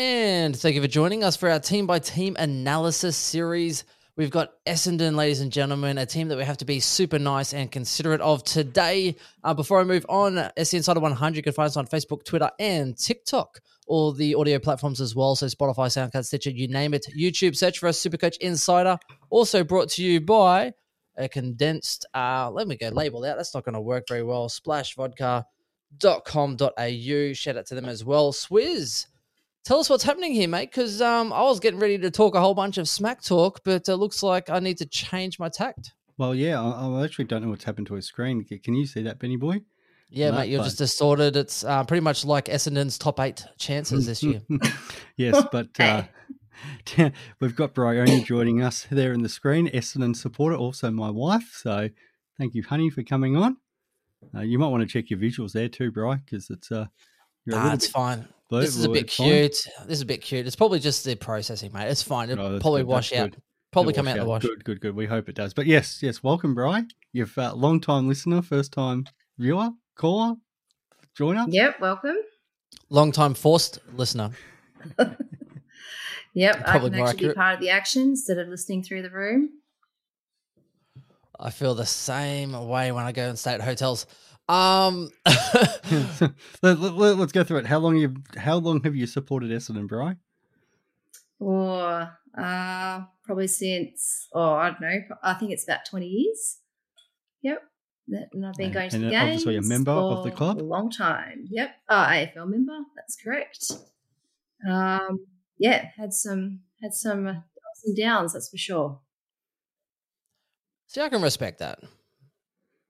And thank you for joining us for our team by team analysis series. We've got Essendon, ladies and gentlemen, a team that we have to be super nice and considerate of today. Uh, before I move on, SC Insider 100, you can find us on Facebook, Twitter, and TikTok. All the audio platforms as well, so Spotify, SoundCloud, Stitcher, you name it. YouTube, search for us, Supercoach Insider. Also brought to you by a condensed, uh, let me go label that. That's not going to work very well. Splashvodka.com.au. Shout out to them as well. Swizz, tell us what's happening here, mate, because um, I was getting ready to talk a whole bunch of smack talk, but it looks like I need to change my tact. Well, yeah, I, I actually don't know what's happened to his screen. Can you see that, Benny boy? Yeah, No, mate, you're but- just distorted. It's uh, pretty much like Essendon's top eight chances this year. yes, but uh, we've got Bryony joining us there in the screen, Essendon supporter, also my wife. So thank you, honey, for coming on. Uh, you might want to check your visuals there too, Bry, because it's uh, you're a Nah, it's bit fine. Blurred. This is a bit it's fine. cute. This is a bit cute. It's probably just the processing, mate. It's fine. It'll Oh, probably good, wash that's out. good. Probably It'll come out in the wash. Good, good, good. We hope it does. But yes, yes, welcome, Bry. You've uh, long time listener, first time viewer, caller, joiner. Yep, welcome. Long time forced listener. Yep, I Probably can actually accurate. be part of the action instead of listening through the room. I feel the same way when I go and stay at hotels. Um, let, let, us go through it. How long you how long have you supported Essendon, Bry? Or uh, probably since, oh, I don't know, I think it's about 20 years. Yep. And I've been And- going to and the games. obviously a member of the for club? A long time. Yep. Oh, AFL member. That's correct. Um, yeah, had some had some uh, ups and downs, that's for sure. See, I can respect that.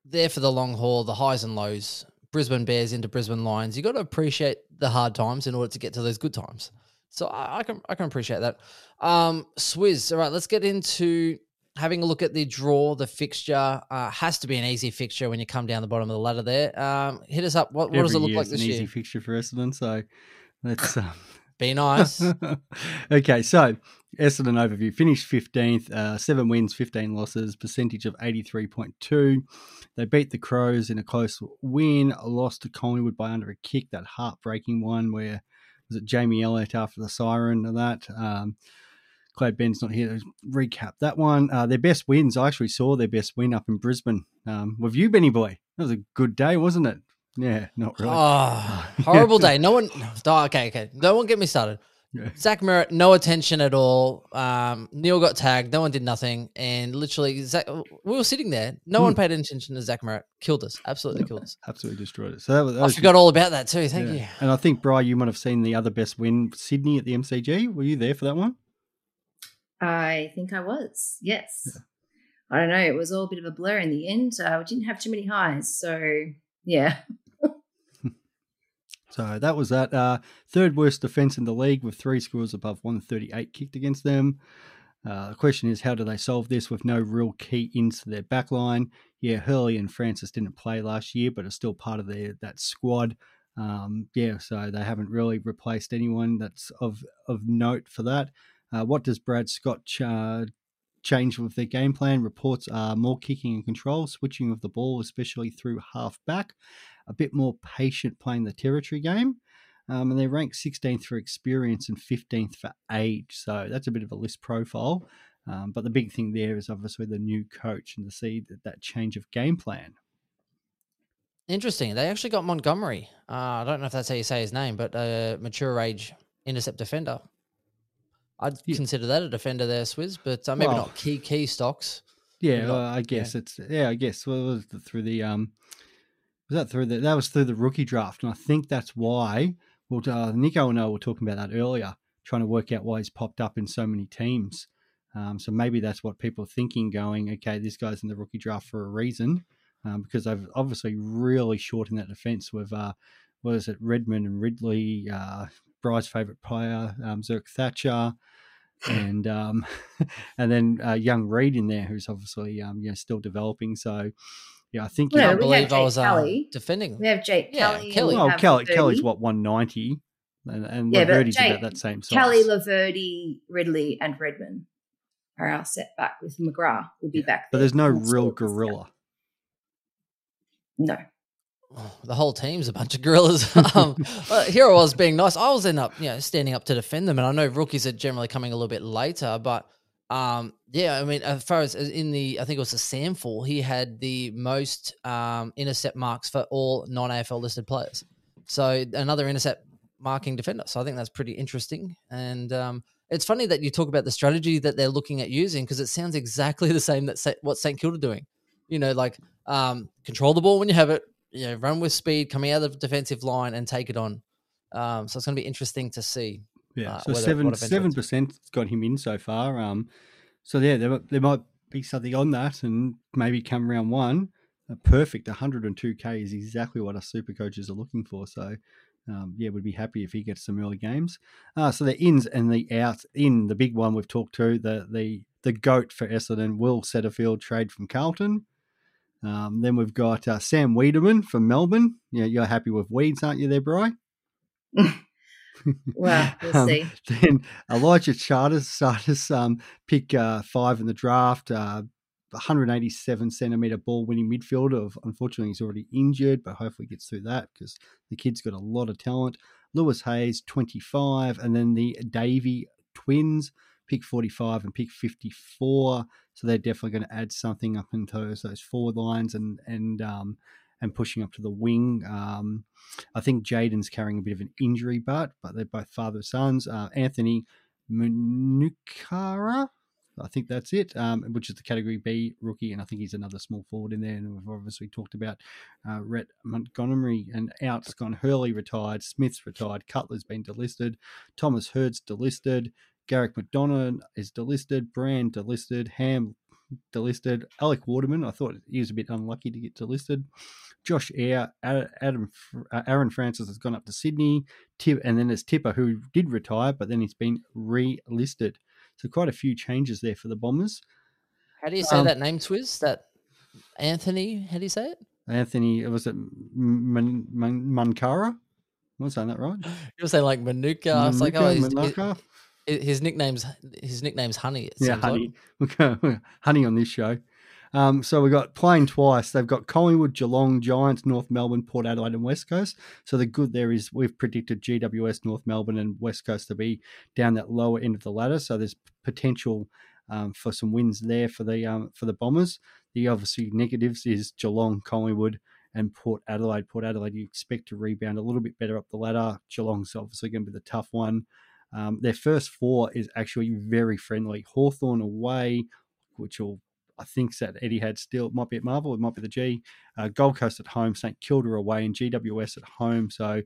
There for the long haul, the highs and lows. Brisbane Bears into Brisbane Lions. You got to appreciate the hard times in order to get to those good times. So I, I can I can appreciate that. Um, Swizz. All right, let's get into having a look at the draw. The fixture uh, has to be an easy fixture when you come down the bottom of the ladder. There, um, hit us up. What, what does it look like is this an year? easy fixture for Essendon. So let's. Um, Be nice. okay, so Essendon overview finished fifteenth, uh, seven wins, fifteen losses, percentage of eighty three point two. They beat the Crows in a close win, lost to Collingwood by under a kick, that heartbreaking one where was it Jamie Elliott after the siren of that. Um, Glad Ben's not here to recap that one. Uh, their best wins, I actually saw their best win up in Brisbane um, with you, Benny Boy. That was a good day, wasn't it? Yeah, not really. Oh, horrible day. No one. Oh, okay, okay. No one get me started. Yeah. Zach Merrett, no attention at all. Um, Neale got tagged. No one did nothing, and literally, Zach, we were sitting there. No Hmm. one paid attention to Zach Merrett. Killed us. Absolutely killed us. Absolutely destroyed it. So that was, that I was forgot all about that too. Thank yeah. you. And I think, Bri, you might have seen the other best win, Sydney at the MCG. Were you there for that one? I think I was. Yes. I don't know. It was all a bit of a blur in the end. Uh, we didn't have too many highs. So, yeah. So that was that. Uh, third worst defence in the league with three scores above 138 kicked against them. Uh, the question is, how do they solve this with no real key into their backline? Yeah, Hurley and Francis didn't play last year, but are still part of their that squad. Um, yeah, so they haven't really replaced anyone that's of of note for that. Uh, what does Brad Scott ch- change with their game plan? Reports are more kicking and control, switching of the ball, especially through half back, a bit more patient playing the territory game. Um, and they're ranked 16th for experience and 15th for age. So that's a bit of a list profile. Um, but the big thing there is obviously the new coach and to see that, that change of game plan. Interesting. They actually got Montgomery. Uh, I don't know if that's how you say his name, but a mature age intercept defender. I'd Yeah. consider that a defender there, Swizz, but uh, maybe Well- not key key stocks. Yeah, Got- well, I guess it's yeah, I guess well, it was through the um, was that through the that was through the rookie draft, and I think that's why. Well, uh, Nico and I were talking about that earlier, trying to work out why he's popped up in so many teams. Um, so maybe that's what people are thinking, going, okay, this guy's in the rookie draft for a reason, um, because they've obviously really shortened that defense with uh, what is it, Redman and Ridley, uh, Bry's favorite player, um, Zerk Thatcher. and um, and then uh, young Reid in there, who's obviously um, you know still developing. So yeah, I think Well, you I no, know, we believe I Jake was uh, Kelly. defending. We have Jake Yeah, Kelly. and Kelly. well, Oh, Kelly, Laverde. Kelly's what one ninety, and, and Yeah, but Laverde's Jake- about that same size. Kelly, Laverde, Ridley, and Redman are our set back with McGrath, will be Yeah, back. but there's no once real gorilla. No. Oh, the whole team's a bunch of gorillas. um, well, here I was being nice. I was end up, you know, standing up to defend them, and I know rookies are generally coming a little bit later, but um, yeah, I mean, as far as in the, I think it was the SANFL, he had the most um, intercept marks for all non AFL listed players. So another intercept marking defender. So I think that's pretty interesting, and um, it's funny that you talk about the strategy that they're looking at using because it sounds exactly the same that Sa- what St Kilda doing. You know, like um, control the ball when you have it, you know, run with speed, coming out of the defensive line and take it on. Um, so it's going to be interesting to see. Yeah, uh, so seven seven percent got him in so far. Um, so yeah, there there might be something on that, and maybe come round one, a perfect 102k is exactly what our super coaches are looking for. So. Um, yeah, would be happy if he gets some early games. Uh, so the ins and the outs. In the big one we've talked to, the the the goat for Essendon, Will Setterfield, trade from Carlton. Um, then we've got uh, Sam Weideman from Melbourne. Yeah, you're happy with Weeds, aren't you, there, Bry? Well, we'll Um, see. Then Elijah Tsatas, Tsatas um, pick uh, five in the draft. Uh, 187 centimeter ball winning midfielder. Of unfortunately, he's already injured, but hopefully gets through that because the kid's got a lot of talent. Lewis Hayes, 25, and then the Davey twins, pick 45 and pick 54. So they're definitely going to add something up into those, those forward lines and and um, and pushing up to the wing. Um, I think Jaden's carrying a bit of an injury, but but they're both father sons. Uh, Anthony Munukara, I think that's it, um, which is the Category B rookie, and I think he's another small forward in there. And we've obviously talked about uh, Rhett Montgomery and out's gone. Hurley retired, Smith's retired, Cutler's been delisted, Thomas Hird's delisted, Garrick McDonagh is delisted, Brand delisted, Ham delisted, Alec Waterman. I thought he was a bit unlucky to get delisted. Josh Eyre, Adam, uh, Aaron Francis has gone up to Sydney, Tip, and then there's Tipper who did retire, but then he's been relisted. So quite a few changes there for the Bombers. How do you say Um, that name, Swizz? That Anthony? How do you say it? Anthony, was it Man, Man, Mankara? Am I saying that right? You were saying like Manuka. I was like, oh, Manuka, his, Manaka? his, his nickname's his nickname's Honey. Yeah, like. honey. We've honey on this show. Um, so we've got playing twice. They've got Collingwood, Geelong, Giants, North Melbourne, Port Adelaide, and West Coast. So the good there is we've predicted GWS, North Melbourne, and West Coast to be down that lower end of the ladder. So there's potential um, for some wins there for the um, for the Bombers. The obviously negatives is Geelong, Collingwood, and Port Adelaide. Port Adelaide you expect to rebound a little bit better up the ladder. Geelong's obviously going to be the tough one. Um, their first four is actually very friendly. Hawthorn away, which will I think that Eddie had still it might be at Marvel, it might be the G. Uh, Gold Coast at home, St Kilda away, and GWS at home. So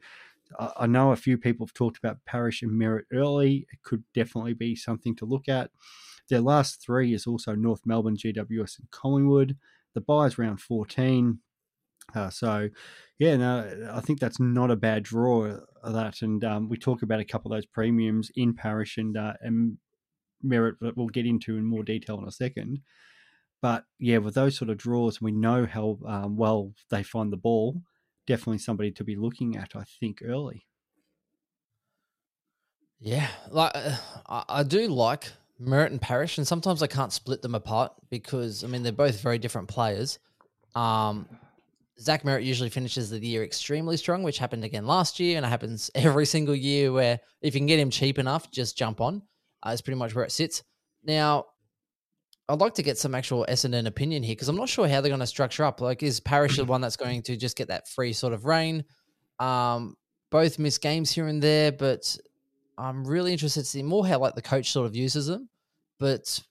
I, I know a few people have talked about Parish and Merrett early. It could definitely be something to look at. Their last three is also North Melbourne, GWS, and Collingwood. The buys round 14. Uh, so, yeah, no, I think that's not a bad draw. Of that, and um, we talk about a couple of those premiums in Parish and uh, and Merrett that we'll get into in more detail in a second. But yeah, with those sort of draws, we know how um, well they find the ball. Definitely somebody to be looking at, I think, early. Yeah, like uh, I, I do like Merrett and Parish, and sometimes I can't split them apart because I mean they're both very different players. Um, Zach Merrett usually finishes the year extremely strong, which happened again last year, and it happens every single year. Where if you can get him cheap enough, just jump on. Uh, is pretty much where it sits. Now, I'd like to get some actual Essendon opinion here because I'm not sure how they're going to structure up. Like, is Parish the one that's going to just get that free sort of rein? Um, both miss games here and there, but I'm really interested to see more how like the coach sort of uses them. But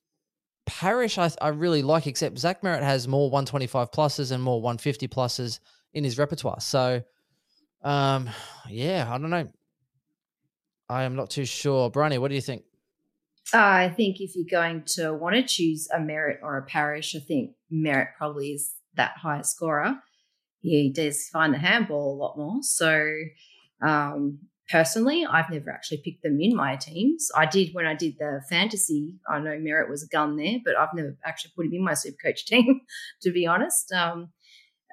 Parish, I, I really like, except Zach Merrett has more 125 pluses and more 150 pluses in his repertoire. So, um, yeah, I don't know. I am not too sure. Bryony, what do you think? I think if you're going to want to choose a Merrett or a parish, I think Merrett probably is that higher scorer. He does find the handball a lot more. So um, personally, I've never actually picked them in my teams. I did when I did the fantasy. I know Merrett was a gun there, but I've never actually put him in my super coach team, to be honest. Um,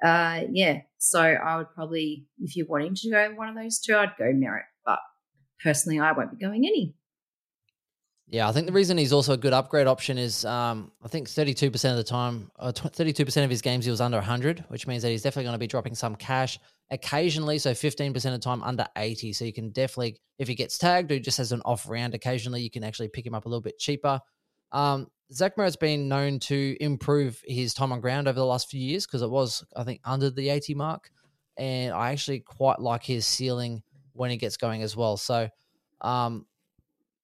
uh, yeah, so I would probably, if you're wanting to go one of those two, I'd go Merrett. But personally, I won't be going any. Yeah, I think the reason he's also a good upgrade option is um, I think 32% of the time, uh, 32% of his games he was under 100, which means that he's definitely going to be dropping some cash occasionally. So 15% of the time under 80. So you can definitely, if he gets tagged or just has an off round occasionally, you can actually pick him up a little bit cheaper. Um, Zach Merrett's been known to improve his time on ground over the last few years because it was, I think, under the 80 mark. And I actually quite like his ceiling when he gets going as well. So, um,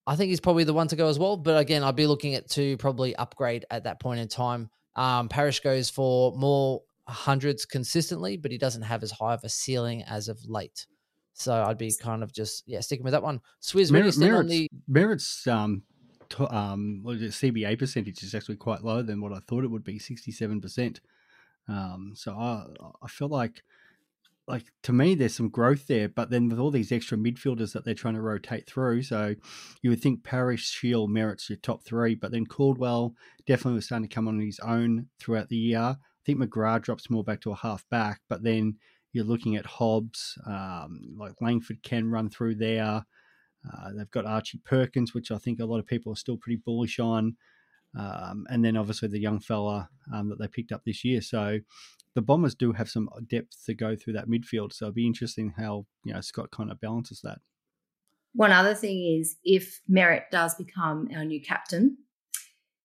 I think he's probably the one to go as well. But again, I'd be looking at to probably upgrade at that point in time. Um, Parish goes for more hundreds consistently, but he doesn't have as high of a ceiling as of late. So I'd be kind of just yeah sticking with that one. Swizz, where do you Merrett, stand on the? Merrett's um, to, um, what is it, CBA percentage is actually quite low than what I thought it would be, sixty-seven percent. Um, so I I feel like like to me there's some growth there, but then with all these extra midfielders that they're trying to rotate through, so you would think Parish, Shiel, Merrett's your top three, but then Caldwell definitely was starting to come on his own throughout the year. I think McGrath drops more back to a half back, but then you're looking at Hobbs, um, like Langford can run through there. Uh, they've got Archie Perkins, which I think a lot of people are still pretty bullish on. Um, and then obviously the young fella um, that they picked up this year. So the Bombers do have some depth to go through that midfield. So it'll be interesting how you know Scott kind of balances that. One other thing is if Merrett does become our new captain,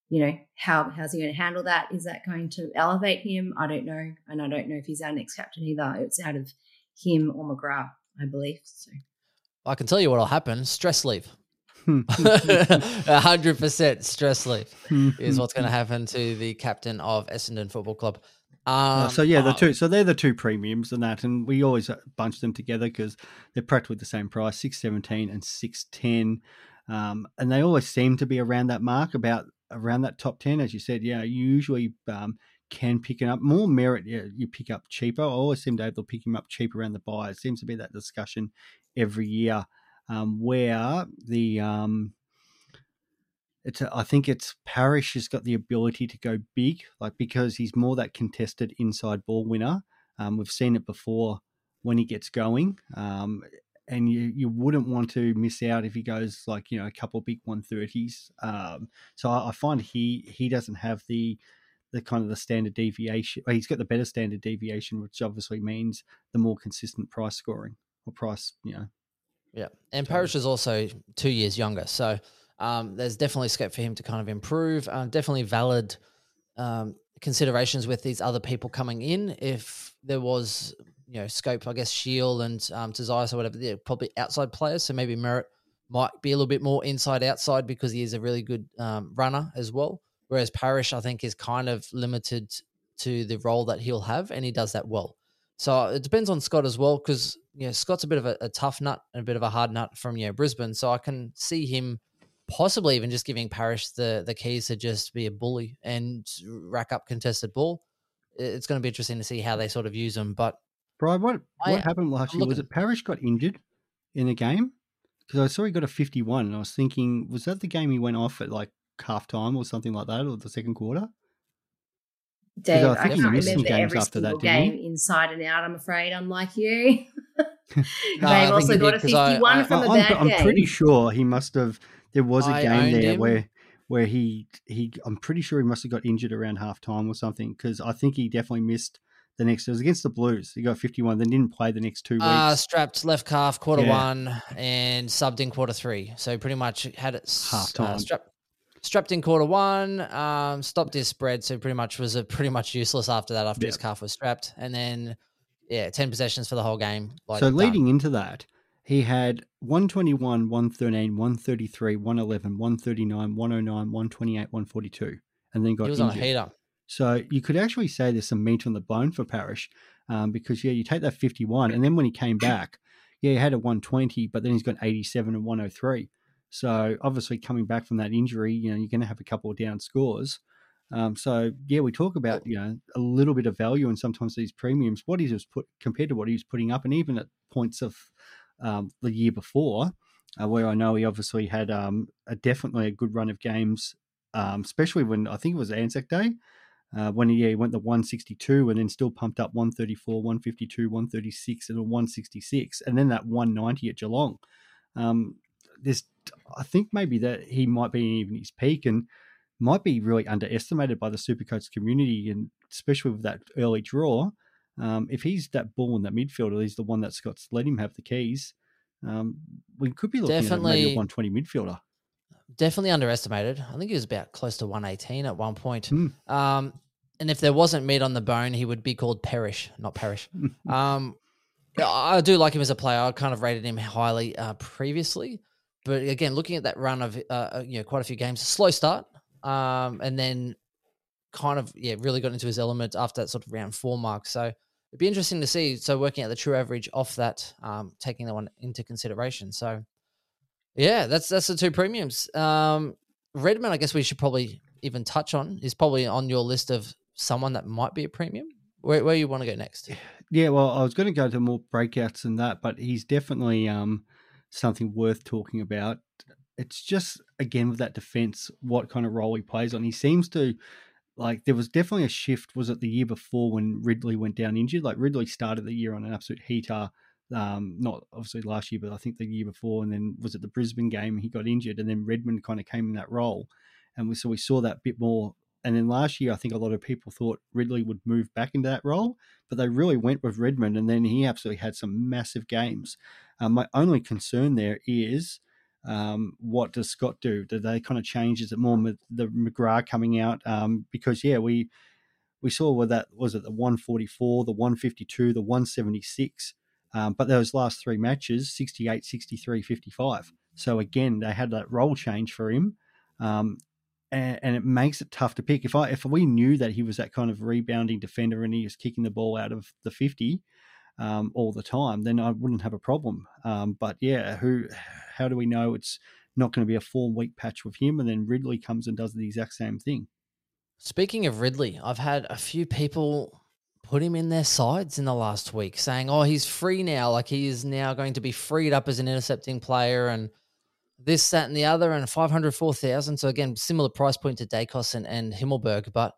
you know, how how's he going to handle that? Is that going to elevate him? I don't know. And I don't know if he's our next captain either. It's out of him or McGrath, I believe. So I can tell you what'll happen: stress leave. Hmm. A hundred percent stress leave is what's going to happen to the captain of Essendon Football Club. Um, Uh, so yeah, the uh, two. So they're the two premiums and that, and we always uh, bunch them together because they're practically the same price, six seventeen and six ten, um, and they always seem to be around that mark, about around that top ten, as you said. Yeah, you usually um, can pick it up more Merrett. Yeah, you pick up cheaper. I always seem to be able to pick him up cheaper around the buy. It seems to be that discussion every year, um, where the um, it's a, I think it's Parish has got the ability to go big, like because he's more that contested inside ball winner. Um, we've seen it before when he gets going, um, and you you wouldn't want to miss out if he goes like you know a couple big one thirties. Um, so I, I find he he doesn't have the the kind of the standard deviation. Well, he's got the better standard deviation, which obviously means the more consistent price scoring or price, you know. Yeah, and Parish is also two years younger, so um, there's definitely scope for him to kind of improve. Um, definitely valid um, considerations with these other people coming in. If there was, you know, scope, I guess Shiel and um, or whatever, they're probably outside players. So maybe Merrett might be a little bit more inside outside because he is a really good um, runner as well. Whereas Parish, I think, is kind of limited to the role that he'll have, and he does that well. So it depends on Scott as well, because you know Scott's a bit of a, a tough nut and a bit of a hard nut from you know Brisbane. So I can see him possibly even just giving Parish the the keys to just be a bully and rack up contested ball. It's going to be interesting to see how they sort of use him. But Brian, what I- what happened last I'm year? Was looking- it Parish got injured in a game? Because I saw he got a fifty-one, and I was thinking, was that the game he went off at like half time or something like that, or the second quarter? Dave, I I, can't missed some remember games every after that, single didn't game inside and out. I'm afraid, unlike you. I They've also got did, a 'cause I- 51 I- from a I'm, bad I'm game. pretty sure he must have. There was a I game there him. where where he he. I'm pretty sure he must have got injured around half time or something because I think he definitely missed the next. It was against the Blues. He got 51, then didn't play the next two weeks. uh, strapped left calf quarter Yeah. one and subbed in quarter three. So pretty much had it s- Half-time. Uh, strapped strapped in quarter one. Um, stopped his spread, so pretty much was a pretty much useless after that. After his calf was strapped, and then yeah, ten possessions for the whole game. Like, so done. leading into that, he had 121, 113, 133, 111, 139, 109, 128, 142, and then got he was on a injured. heater. So you could actually say there's some meat on the bone for Parish, um, because yeah, you take that 51, and then when he came back, yeah, he had a 120, but then he's got 87 and 103. So obviously coming back from that injury, you know, you're going to have a couple of down scores. Um, so yeah, we talk about you know a little bit of value and sometimes these premiums. What he was put compared to what he was putting up, and even at points of um, the year before, uh, where I know he obviously had um, a definitely a good run of games, um, especially when I think it was Anzac Day. Uh, when he, yeah, he went the 162 and then still pumped up 134, 152, 136, and a 166, and then that 190 at Geelong. Um, I think maybe that he might be even his peak and might be really underestimated by the Supercoach community, and especially with that early draw. Um, if he's that ball in that midfielder, he's the one that's got to let him have the keys. Um, we could be looking Definitely- at maybe a 120 midfielder. Definitely underestimated. I think he was about close to 118 at one point. Hmm. Um, and if there wasn't meat on the bone, he would be called Perish, not Perish. um, I do like him as a player. I kind of rated him highly uh, previously, but again, looking at that run of uh, you know quite a few games, slow start, um, and then kind of yeah really got into his element after that sort of round four mark. So it'd be interesting to see. So working out the true average off that, um, taking that one into consideration. So yeah, that's that's the two premiums. Um, Redman, I guess we should probably even touch on is probably on your list of someone that might be a premium. Where where you want to go next? Yeah, well, I was going to go to more breakouts than that, but he's definitely um, something worth talking about. It's just again with that defense, what kind of role he plays on. He seems to like there was definitely a shift. Was it the year before when Ridley went down injured? Like Ridley started the year on an absolute heater. Um, not obviously last year, but I think the year before, and then was it the Brisbane game? He got injured, and then Redman kind of came in that role, and we so we saw that bit more. And then last year, I think a lot of people thought Ridley would move back into that role, but they really went with Redman, and then he absolutely had some massive games. Um, my only concern there is um, what does Scott do? Do they kind of change? Is it more with the McGrath coming out? Um, because yeah, we we saw where that was it the 144, the 152, the 176. Um, but those last three matches 68, 63, 55. So again, they had that role change for him. Um, and, and it makes it tough to pick. If I if we knew that he was that kind of rebounding defender and he was kicking the ball out of the 50 um, all the time, then I wouldn't have a problem. Um, but yeah, who how do we know it's not going to be a four week patch with him and then Ridley comes and does the exact same thing? Speaking of Ridley, I've had a few people put him in their sides in the last week, saying, "Oh, he's free now. Like he is now going to be freed up as an intercepting player, and this, that, and the other, and five hundred four thousand. So again, similar price point to Daicos and, and Himmelberg, but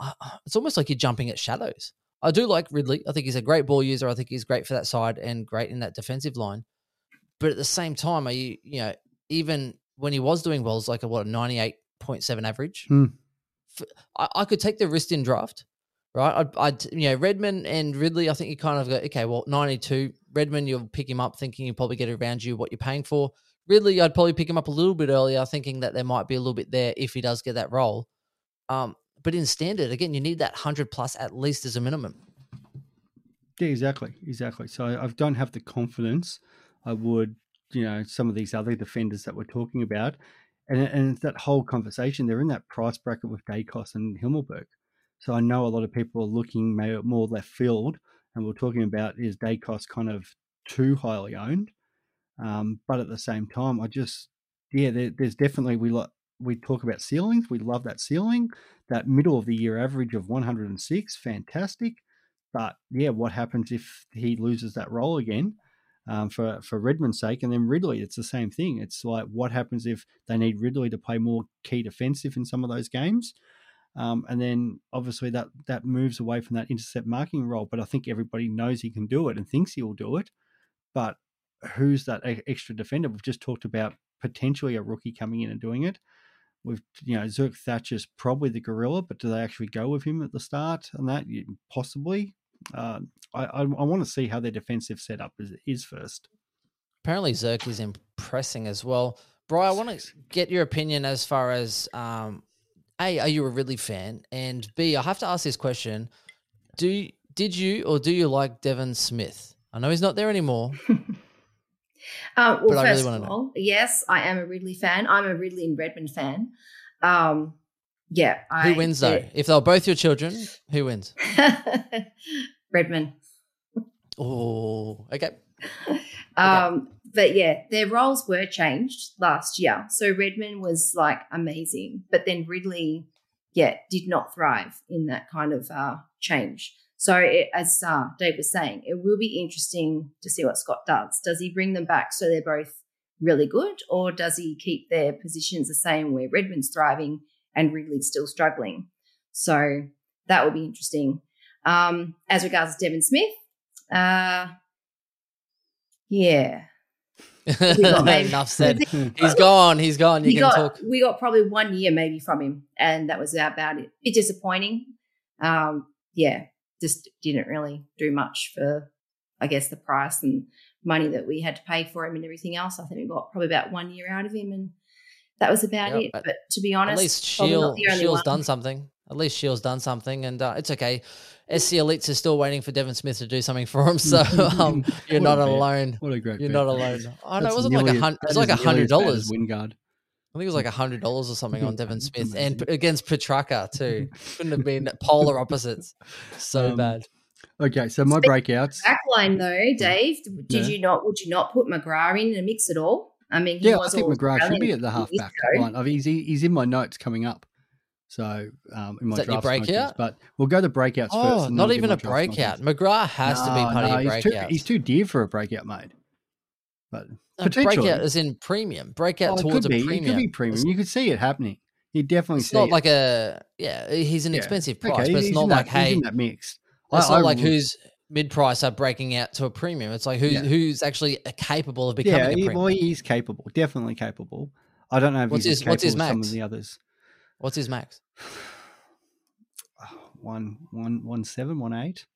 uh, it's almost like you're jumping at shadows. I do like Ridley. I think he's a great ball user. I think he's great for that side and great in that defensive line. But at the same time, are you you know even when he was doing well, it's like a what a ninety eight point seven average. Hmm. I, I could take the risk in draft, right? I'd, I'd you know Redman and Ridley. I think you kind of go okay. Well, ninety two Redman, you'll pick him up thinking you probably get around you what you're paying for. Ridley, I'd probably pick him up a little bit earlier, thinking that there might be a little bit there if he does get that role. Um, but in standard, again, you need that hundred plus at least as a minimum. Yeah, exactly, exactly. So I, don't have the confidence I would, you know, some of these other defenders that we're talking about, and and it's that whole conversation. They're in that price bracket with Daicos and Himmelberg. So I know a lot of people are looking more left field, and we're talking about is Daicos kind of too highly owned, um, but at the same time, I just yeah, there, there's definitely we like we talk about ceilings. We love that ceiling, that middle of the year average of 106, fantastic. But yeah, what happens if he loses that role again? Um, for for Redman's sake, and then Ridley, it's the same thing. It's like what happens if they need Ridley to play more key defensive in some of those games, um, and then obviously that that moves away from that intercept marking role. But I think everybody knows he can do it and thinks he will do it. But who's that extra defender? We've just talked about potentially a rookie coming in and doing it. We've you know Zerk Thatcher's probably the gorilla, but do they actually go with him at the start and that possibly? Uh, I, I, I want to see how their defensive setup is, is first. Apparently, Zerk is impressing as well. Bri, I want to get your opinion as far as um, a, are you a Ridley fan? And B, I have to ask this question: Do did you or do you like Devon Smith? I know he's not there anymore. Uh, well, But I really first wanna know. yes, I am a Ridley fan. I'm a Ridley and Redman fan. Um, yeah. I, Who wins though? If they're both your children, who wins? Redman. Oh, okay. Um, but yeah, their roles were changed last year. So Redman was like amazing, but then Ridley, yeah, did not thrive in that kind of uh, change. So, it, as uh, Dave was saying, it will be interesting to see what Scott does. Does he bring them back so they're both really good, or does he keep their positions the same where Redman's thriving and Ridley's still struggling? So, that will be interesting. Um, as regards Devon Smith, uh, yeah, Enough said. He's gone. He's gone. You he can got talk. we got probably one year maybe from him, and that was about it. Bit disappointing. Um, yeah, just didn't really do much for, I guess, the price and money that we had to pay for him and everything else. I think we got probably about one year out of him, and that was about Yeah, it. but But to be honest, At least probably Shiel, Shiel's done something. At least Shiel's done something, and uh, it's okay. SC Elites is still waiting for Devon Smith to do something for him, so um, you're not alone. What a great You're bet. not alone. I know it wasn't like a hundred. It was that like a hundred as bad as dollars. Wingard. I think it was like a hundred dollars or something on Devon Smith, and against Petracca too. Couldn't have been polar opposites. So Um, bad. Okay, so my Speaking breakouts. Backline though, Dave, did Yeah. you not? Would you not put McGrath in the mix at all? I mean, he Yeah, I think all McGrath should be at the a few years halfback line. I mean, he's, he's in my notes coming up. So um, in my that your draft rankings. breakout? but we'll go the breakouts first. Oh, and then not even a breakout. rankings. McGrath has to be No, part no, of your he's too, breakout. he's too dear for a breakout made. But uh, potentially, breakout is in premium. Breakout oh, towards a be. It premium. could be premium. You could see it happening. You definitely It's see not it. like a yeah. He's an Yeah. expensive Okay, price, but it's he's not like that, hey, that mix. it's I- not I like would- who's mid price are breaking out to a premium. It's like who's Yeah. who's actually uh, capable of becoming Yeah, a he, premium. well, he's capable. Definitely capable. I don't know if What's he's his- what's his as some max? of the others. What's his max? One, one, one, seven, one, eight.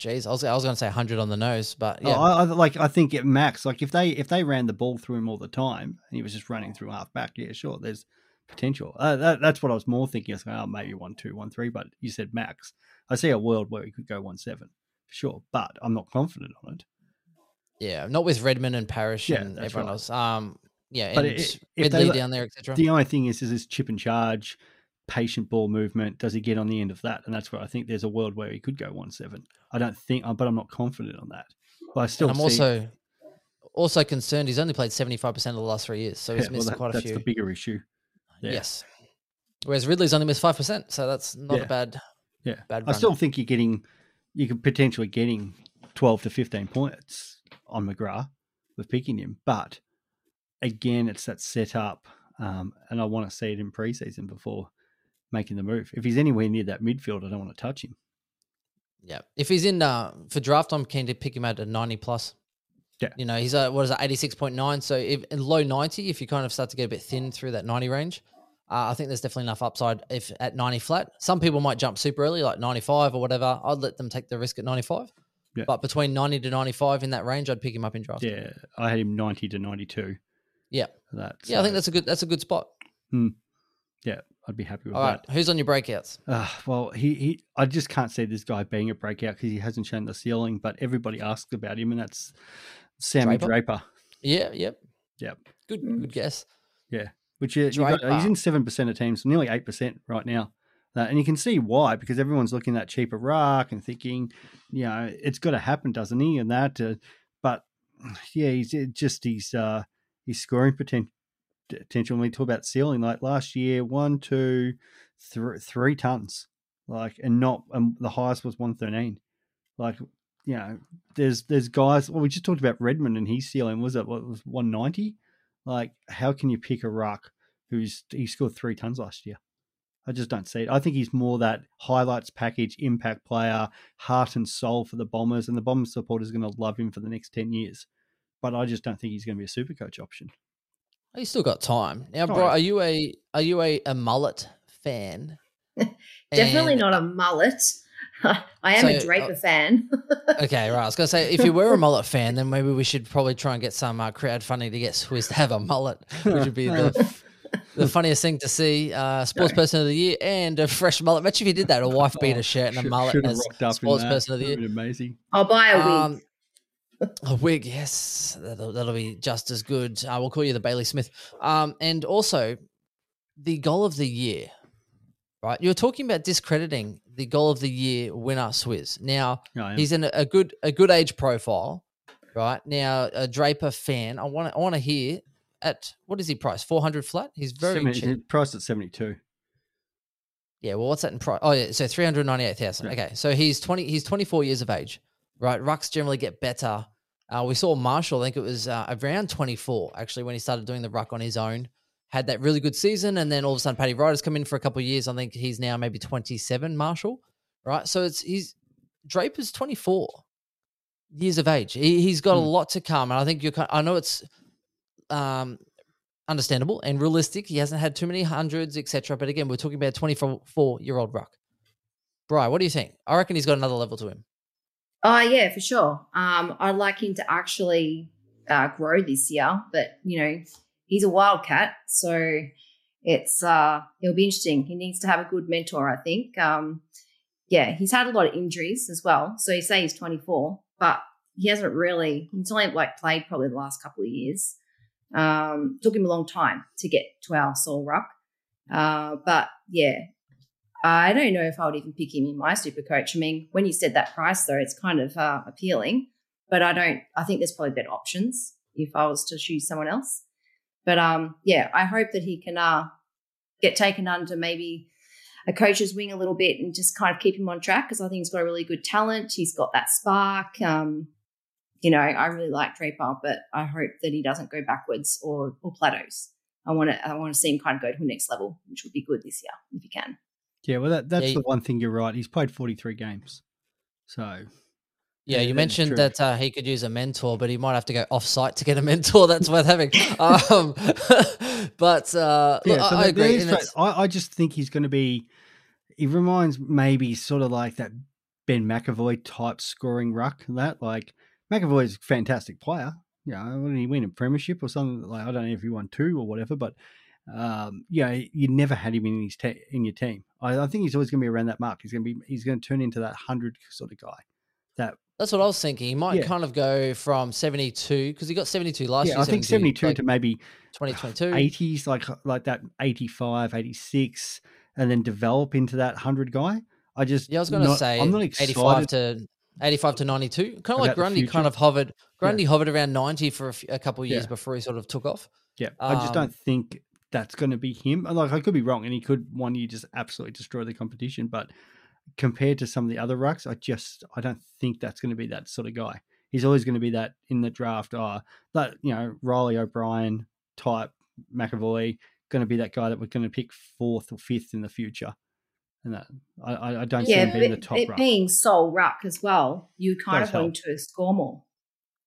Jeez, I was I was going to say hundred on the nose, but yeah, Oh, I, I like. I think at max, like if they if they ran the ball through him all the time and he was just running through half back, yeah, sure, there's potential. Uh, that, that's what I was more thinking. I was like, oh, maybe one, two, one, three. But you said max. I see a world where he could go one seven, for sure. But I'm not confident on it. yeah, not with Redman and Parish Yeah, and everyone right. else. Um, yeah, But and i- if they Ridley let- down there, etc. The only thing is, is this chip and charge, patient ball movement. Does he get on the end of that? And that's where I think there's a world where he could go one seven. I don't think, but I'm not confident on that. But I still. And I'm see, also also concerned. He's only played seventy five percent of the last three years, so he's yeah, well, missed that- quite a that's few. That's the bigger issue. Yeah. Yes. Whereas Ridley's only missed five percent, so that's not Yeah. a bad. Yeah, Bad I still think you're getting, you could potentially getting twelve to fifteen points on McGrath with picking him, but again, it's that setup, um, and I want to see it in preseason before making the move. If he's anywhere near that midfield, I don't want to touch him. Yeah, if he's in uh, for draft, I'm keen to pick him at a ninety plus. Yeah. you know he's a what is it, eighty six point nine. So if in low ninety, if you kind of start to get a bit thin through that ninety range, uh, I think there's definitely enough upside. If at ninety flat, some people might jump super early, like ninety five or whatever. I'd let them take the risk at ninety five. Yeah. But between ninety to ninety five in that range, I'd pick him up in draft. Yeah, I had him ninety to ninety-two. Yeah. for that. yeah, I think that's a good that's a good spot. yeah, I'd be happy with All right, that. who's on your breakouts? Uh, well, he, he, I just can't see this guy being a breakout because he hasn't shown the ceiling. But everybody asks about him, and that's Sammy Draper? Draper. Yeah, yep, Yep. good Mm. good guess. Yeah. Which uh, you got, he's in seven percent of teams, nearly eight percent right now, uh, and you can see why because everyone's looking at cheaper rock and thinking, you know, it's got to happen, doesn't he? And that, uh, but yeah, he's it just he's uh, he's scoring poten- potential. When we talk about ceiling, like last year, one, two, thr three tons, like, and not, and the highest was one thirteen, like. You know, there's there's guys. Well, we just talked about Redman and his ceiling was it what was one ninety? Like, how can you pick a ruck who's he scored three tons last year? I just don't see it. I think he's more that highlights package, impact player, heart and soul for the Bombers, and the Bombers supporters are going to love him for the next ten years. But I just don't think he's going to be a super coach option. Oh, You still got time now, Oh, bro. Are you a are you a, a mullet fan? Definitely And- not a mullet. I am a Draper uh, fan. Okay, right. I was gonna say if you were a mullet fan, then maybe we should probably try and get some uh, crowdfunding to get Swizz to have a mullet, which would be the the funniest thing to see. Uh, sports person of the year and a fresh mullet. Imagine if you did that, a wife beater shirt and a mullet should have as rocked sports person of the year. been amazing. I'll buy a wig. Um, a wig, yes, that'll, that'll be just as good. Uh, we'll call you the Bailey Smith. Um, and also the goal of the year, right? You were talking about discrediting the goal of the year winner, Swizz. Now he's in a, good a good age profile, right? Now a Draper fan. I want to I want to hear at what is he price? Four hundred flat. He's very 70 cheap. he's priced at seventy two. Yeah, well, what's that in price? Oh, yeah, so three hundred ninety-eight thousand. Okay, so he's twenty. He's twenty-four years of age, right? Rucks generally get better. Uh, we saw Marshall. I think it was uh, around twenty-four actually when he started doing the ruck on his own. Had that really good season, and then all of a sudden, Paddy Ryder's come in for a couple of years. I think he's now maybe twenty-seven. Marshall, right? So it's he's Draper's twenty-four years of age. He, he's got a Hmm. lot to come, and I think you're. I know it's um, understandable and realistic. He hasn't had too many hundreds, etc. But again, we're talking about a 24 year old ruck. Bri, what do you think? I reckon he's got another level to him. Oh yeah, for sure. Um, I'd like him to actually uh, grow this year, but you know, he's a wildcat, so it's uh, it'll be interesting. He needs to have a good mentor, I think. Um, yeah, he's had a lot of injuries as well. So you say he's 24, but he hasn't really. He's only like played probably the last couple of years. Um, took him a long time to get to our Sole Ruck, uh, but yeah, I don't know if I would even pick him in my super coach. I mean, when you said that price though, it's kind of uh, appealing, but I don't, I think there's probably better options if I was to choose someone else. But um, yeah, I hope that he can uh, get taken under maybe a coach's wing a little bit and just kind of keep him on track because I think he's got a really good talent. He's got that spark. Um, you know, I really like Draper, but I hope that he doesn't go backwards or or plateaus. I want to I want to see him kind of go to a next level, which would be good this year if he can. Yeah, well, that, that's Yeah, the one thing you're right. He's played 43 games. So, Yeah, Yeah, you mentioned true. that uh, he could use a mentor, but he might have to go off site to get a mentor. That's worth having. Um, but uh, look, yeah, so I, I agree. is and tra- it's- I, I just think he's going to be, he reminds maybe sort of like that Ben McEvoy type scoring ruck. That, like, McEvoy is a fantastic player. You know, when he win a premiership or something, like, I don't know if he won two or whatever, but um, yeah, you never had him in his te- in your team. I, I think he's always going to be around that mark. He's going to be he's going to turn into that hundred sort of guy. That That's what I was thinking. He might Yeah. kind of go from 72 because he got 72 last year. I think seventy two like to maybe 2022. 80s like like that 85 86 and then develop into that 100 guy i just Yeah, I was going to say i'm not 85 to 85 to 92. Kind of About like Grundy kind of hovered. Grundy hovered around 90 for a, f- a couple of years Yeah. before he sort of took off. yeah i just um, don't think that's going to be him like i could be wrong and he could one year just absolutely destroy the competition but compared to some of the other rucks i just i don't think that's going to be that sort of guy he's always going to be that in the draft uh that you know reilly o'brien type mcevoy going to be that guy that we're going to pick fourth or fifth in the future and that i i, I don't see yeah, him being the top it ruck. being sole ruck as well, you kind Does of want him to score more.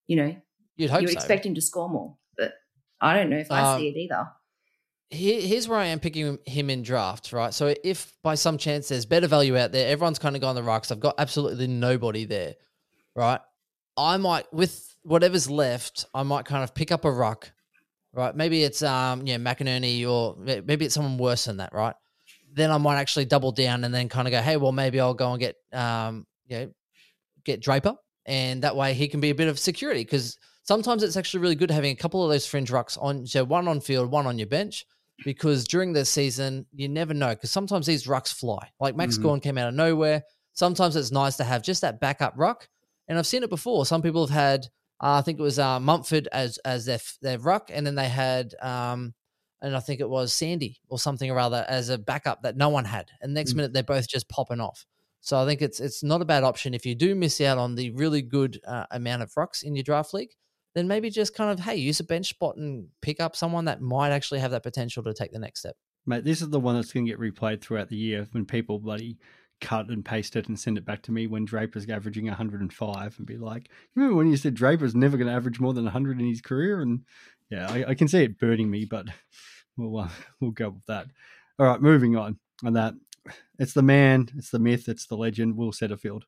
You know, You'd hope you so. expect him to score more, but I don't know if I Um, see it either. Here, here's where I am picking him in draft, right? So if by some chance there's better value out there, everyone's kind of gone the rocks. I've got absolutely nobody there, right? I might, with whatever's left, I might kind of pick up a ruck, right? Maybe it's um, yeah, McInerney, or maybe it's someone worse than that, right? Then I might actually double down and then kind of go, hey, well, maybe I'll go and get um, you know, get Draper, and that way he can be a bit of security because sometimes it's actually really good having a couple of those fringe rucks on, so one on field, one on your bench, because during the season you never know because sometimes these rucks fly. Like Max Mhm. Gawn came out of nowhere. Sometimes it's nice to have just that backup ruck, and I've seen it before. Some people have had, uh, I think it was uh, Mumford as as their their ruck, and then they had. Um, and I think it was Sandy or something or other as a backup that no one had. And next Mm. minute they're both just popping off. So I think it's it's not a bad option if you do miss out on the really good uh, amount of rucks in your draft league. Then maybe just kind of hey use a bench spot and pick up someone that might actually have that potential to take the next step. Mate, this is the one that's going to get replayed throughout the year when people bloody cut and paste it and send it back to me when Draper's averaging 105 and be like, remember when you said Draper's never going to average more than 100 in his career? And yeah, I, I can see it burning me, but we'll, uh, we'll go with that. All right, moving on. On that, it's the man, it's the myth, it's the legend, Will Setterfield.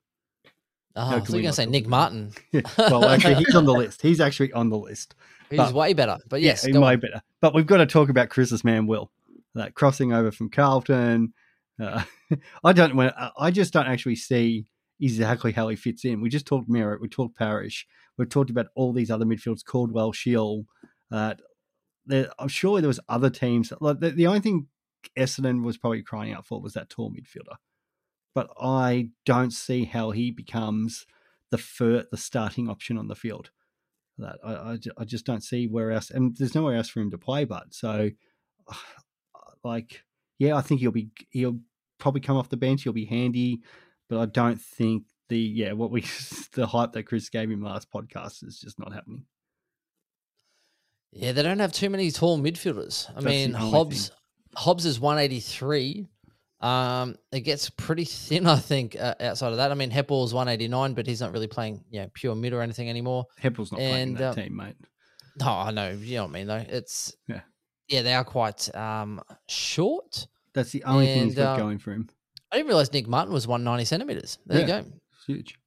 Oh, How I can was going to say Nick Martin. well, actually, he's on the list. He's actually on the list. He's but- way better. But yes, yeah, way on. better. But we've got to talk about Chris's man, Will. That crossing over from Carlton. Uh, I don't. I just don't actually see exactly how he fits in. We just talked Merrett. We talked Parish. We've talked about all these other midfielders, Caldwell, Shiel. Uh, there, I'm sure there was other teams. Like the, the only thing Essendon was probably crying out for was that tall midfielder. But I don't see how he becomes the fir- the starting option on the field. That I, I, I just don't see where else, and there's nowhere else for him to play. But so, like, yeah, I think he'll be he'll probably come off the bench. He'll be handy, but I don't think the yeah what we the hype that Chris gave him last podcast is just not happening. Yeah, they don't have too many tall midfielders. I That's mean, Hobbs thing. Hobbs is 183. Um, it gets pretty thin, I think, uh, outside of that. I mean, Heppell's 189, but he's not really playing, you know, pure mid or anything anymore. Heppell's not playing in And, that um, team, mate. No, I know, you know what I mean, though. It's Yeah. yeah, they are quite um short. That's the only thing he's and, got uh, going for him. I didn't realize Nick Martin was 190 centimeters. There Yeah. you go, huge.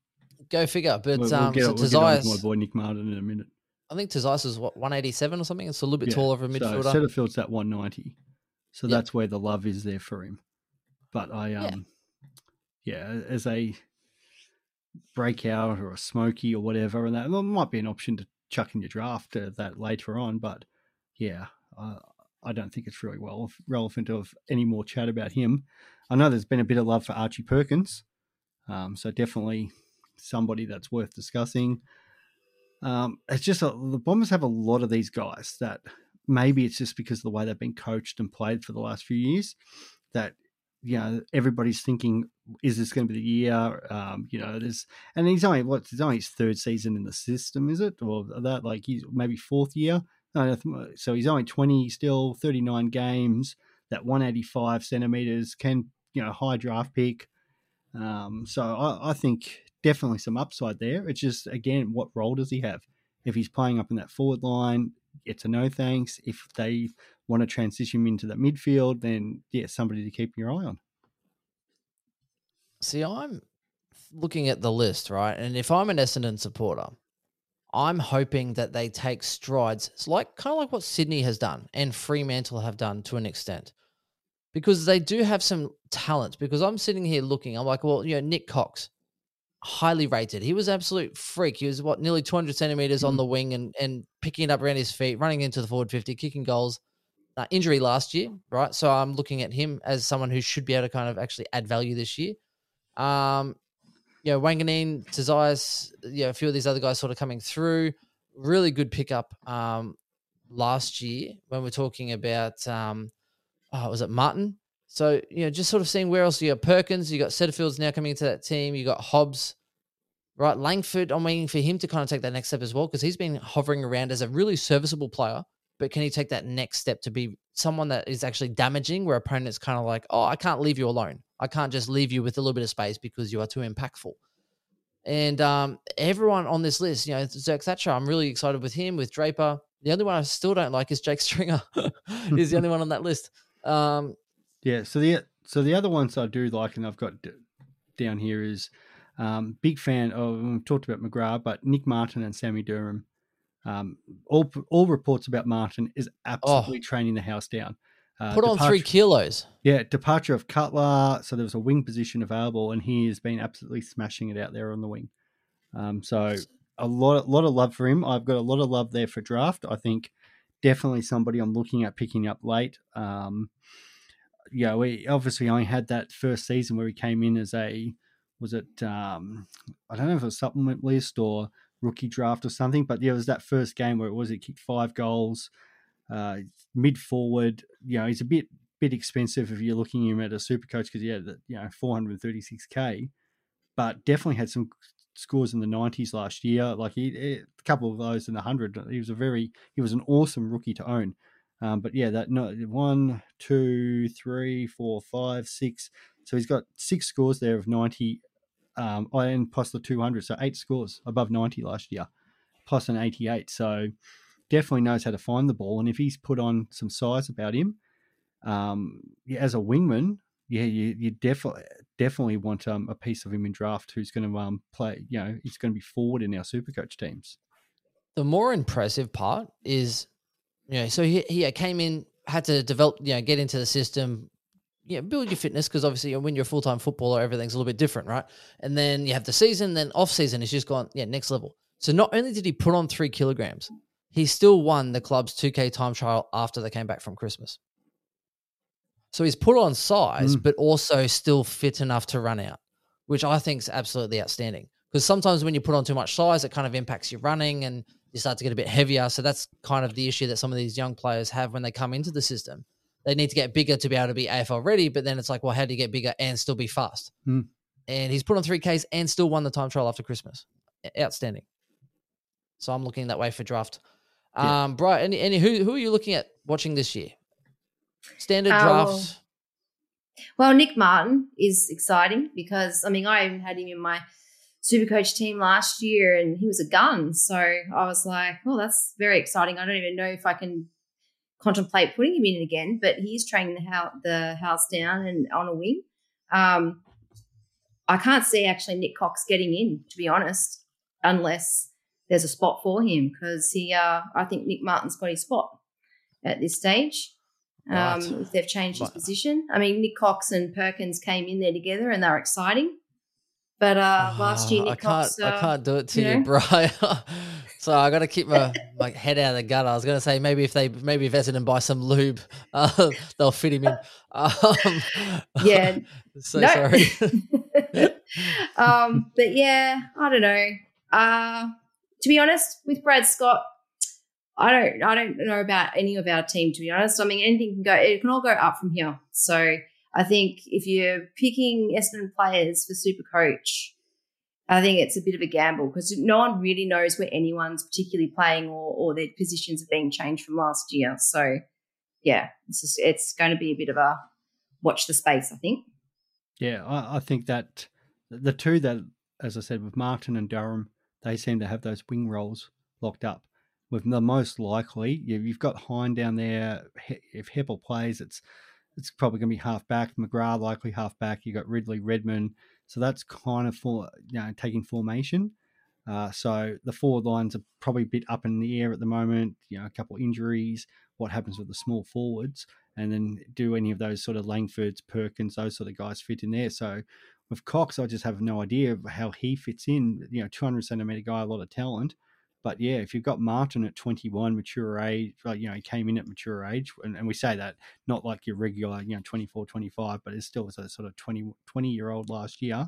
go figure. But we'll, we'll um, get, so we'll get on with my boy Nick Martin in a minute. I think Tsatas is what 187 or something. It's a little bit Yeah. taller of a midfielder. So Setterfield's at 190. So Yep. that's where the love is there for him. But I Yeah. um yeah, as a breakout or a smoky or whatever, and that might be an option to chuck in your draft uh, that later on. But yeah, uh, I don't think it's really well relevant of any more chat about him. I know there's been a bit of love for Archie Perkins, um, so definitely somebody that's worth discussing. Um, it's just a, the Bombers have a lot of these guys that maybe it's just because of the way they've been coached and played for the last few years that you know everybody's thinking is this going to be the year? Um you know there's and he's only what it's only his third season in the system is it? Or that like he's maybe fourth year? So he's only 20 still 39 games that 185 centimeters can you know high draft pick. Um so I, I think definitely some upside there. It's just again what role does he have? If he's playing up in that forward line it's a no thanks. If they want to transition into the midfield, then yeah, somebody to keep your eye on. See, I'm looking at the list, right? And if I'm an Essendon supporter, I'm hoping that they take strides. It's like kind of like what Sydney has done and Fremantle have done to an extent. Because they do have some talent. Because I'm sitting here looking, I'm like, well, you know, Nick Cox, highly rated. He was absolute freak. He was what nearly 200 centimeters on Mhm. the wing and and picking it up around his feet, running into the forward 50, kicking goals. Uh, injury last year, right? So I'm looking at him as someone who should be able to kind of actually add value this year. Um, you know, Wanganeen, Tsatas, you know, a few of these other guys sort of coming through. Really good pickup um, last year when we're talking about, um, oh, was it Martin? So, you know, just sort of seeing where else you got Perkins, you got Setterfields now coming into that team, you got Hobbs, right? Langford, I'm waiting for him to kind of take that next step as well because he's been hovering around as a really serviceable player. But can he take that next step to be someone that is actually damaging where opponents kind of like, oh, I can't leave you alone. I can't just leave you with a little bit of space because you are too impactful. And um, everyone on this list, you know, Zerk Thatcher, I'm really excited with him, with Draper. The only one I still don't like is Jake Stringer. He's the only one on that list. Um, Yeah. So the so the other ones I do like, and I've got d- down here is um, big fan of. We've talked about McGrath, but Nick Martin and Sammy Durham. Um, all all reports about Martin is absolutely training the house down. Uh, put on three kilos. Yeah, departure of Cutler. So there was a wing position available, and he has been absolutely smashing it out there on the wing. Um, so a lot, lot of love for him. I've got a lot of love there for draft. I think definitely somebody I'm looking at picking up late. Um, yeah, we obviously only had that first season where he came in as a was it um, I don't know if it was supplement list or rookie draft or something, but yeah, it was that first game where it was he kicked five goals, uh, mid forward. You know, he's a bit bit expensive if you're looking him at a super coach because he had you know 436k, but definitely had some scores in the 90s last year. Like he, a couple of those in the hundred. He was a very he was an awesome rookie to own. Um, but yeah, that no one, two, three, four, five, six. So he's got six scores there of 90, um, and plus the 200. So eight scores above 90 last year, plus an 88. So definitely knows how to find the ball. And if he's put on some size about him, um, yeah, as a wingman, yeah, you, you definitely definitely want um, a piece of him in draft who's going to um, play. You know, he's going to be forward in our super coach teams. the more impressive part is, you know, so he, he came in, had to develop, you know, get into the system, you know, build your fitness because obviously when you're a full time footballer, everything's a little bit different, right? And then you have the season, then off season, it's just gone, yeah, next level. So not only did he put on three kilograms, he still won the club's 2K time trial after they came back from Christmas. So he's put on size, Mm. but also still fit enough to run out, which I think is absolutely outstanding. Because sometimes when you put on too much size, it kind of impacts your running and you start to get a bit heavier. So that's kind of the issue that some of these young players have when they come into the system. They need to get bigger to be able to be AFL ready. But then it's like, well, how do you get bigger and still be fast? Hmm. And he's put on three Ks and still won the time trial after Christmas. Outstanding. So I'm looking that way for draft. Yeah. Um, Brian, any, any who who are you looking at watching this year? Standard Uh, well, drafts. Well, Nick Martin is exciting because I mean I even had him in my super coach team last year, and he was a gun. So I was like, "Oh, that's very exciting." I don't even know if I can contemplate putting him in again, but he's training the house, the house down and on a wing. Um, I can't see actually Nick Cox getting in, to be honest, unless there's a spot for him because he. Uh, I think Nick Martin's got his spot at this stage. Um, Right. if they've changed his Right. position, I mean Nick Cox and Perkins came in there together and they're exciting. But uh, last year Oh, Nick I can't, Cox, I uh, can't do it to you you, know? Brian. so I got to keep my, my head out of the gutter. I was going to say maybe if they maybe if Essendon buy some lube, uh, they'll fit him in. Um, Yeah. so sorry. um, but yeah, I don't know. Uh, to be honest, with Brad Scott, I don't I don't know about any of our team. To be honest, I mean anything can go. It can all go up from here. So I think if you're picking Essendon players for Super Coach, I think it's a bit of a gamble because no one really knows where anyone's particularly playing or, or their positions have been changed from last year. So yeah, it's just, it's going to be a bit of a watch the space. I think. Yeah, I, I think that the two that, as I said, with Martin and Durham, they seem to have those wing roles locked up. With the most likely, you- you've got Hind down there. If Heppell plays, it's it's probably going to be half back. McGrath likely half back. You got Ridley, Redman, so that's kind of for you know taking formation. Uh, so the forward lines are probably a bit up in the air at the moment. You know, a couple injuries. What happens with the small forwards? and then do any of those sort of Langfords, Perkins, those sort of guys fit in there. So with Cox, I just have no idea of how he fits in. You know, 200 centimeter guy, a lot of talent. But yeah, if you've got Martin at 21, mature age, like, you know, he came in at mature age, and, and we say that not like your regular, you know, 24, 25, but it's still a sort of 20, 20 year old last year.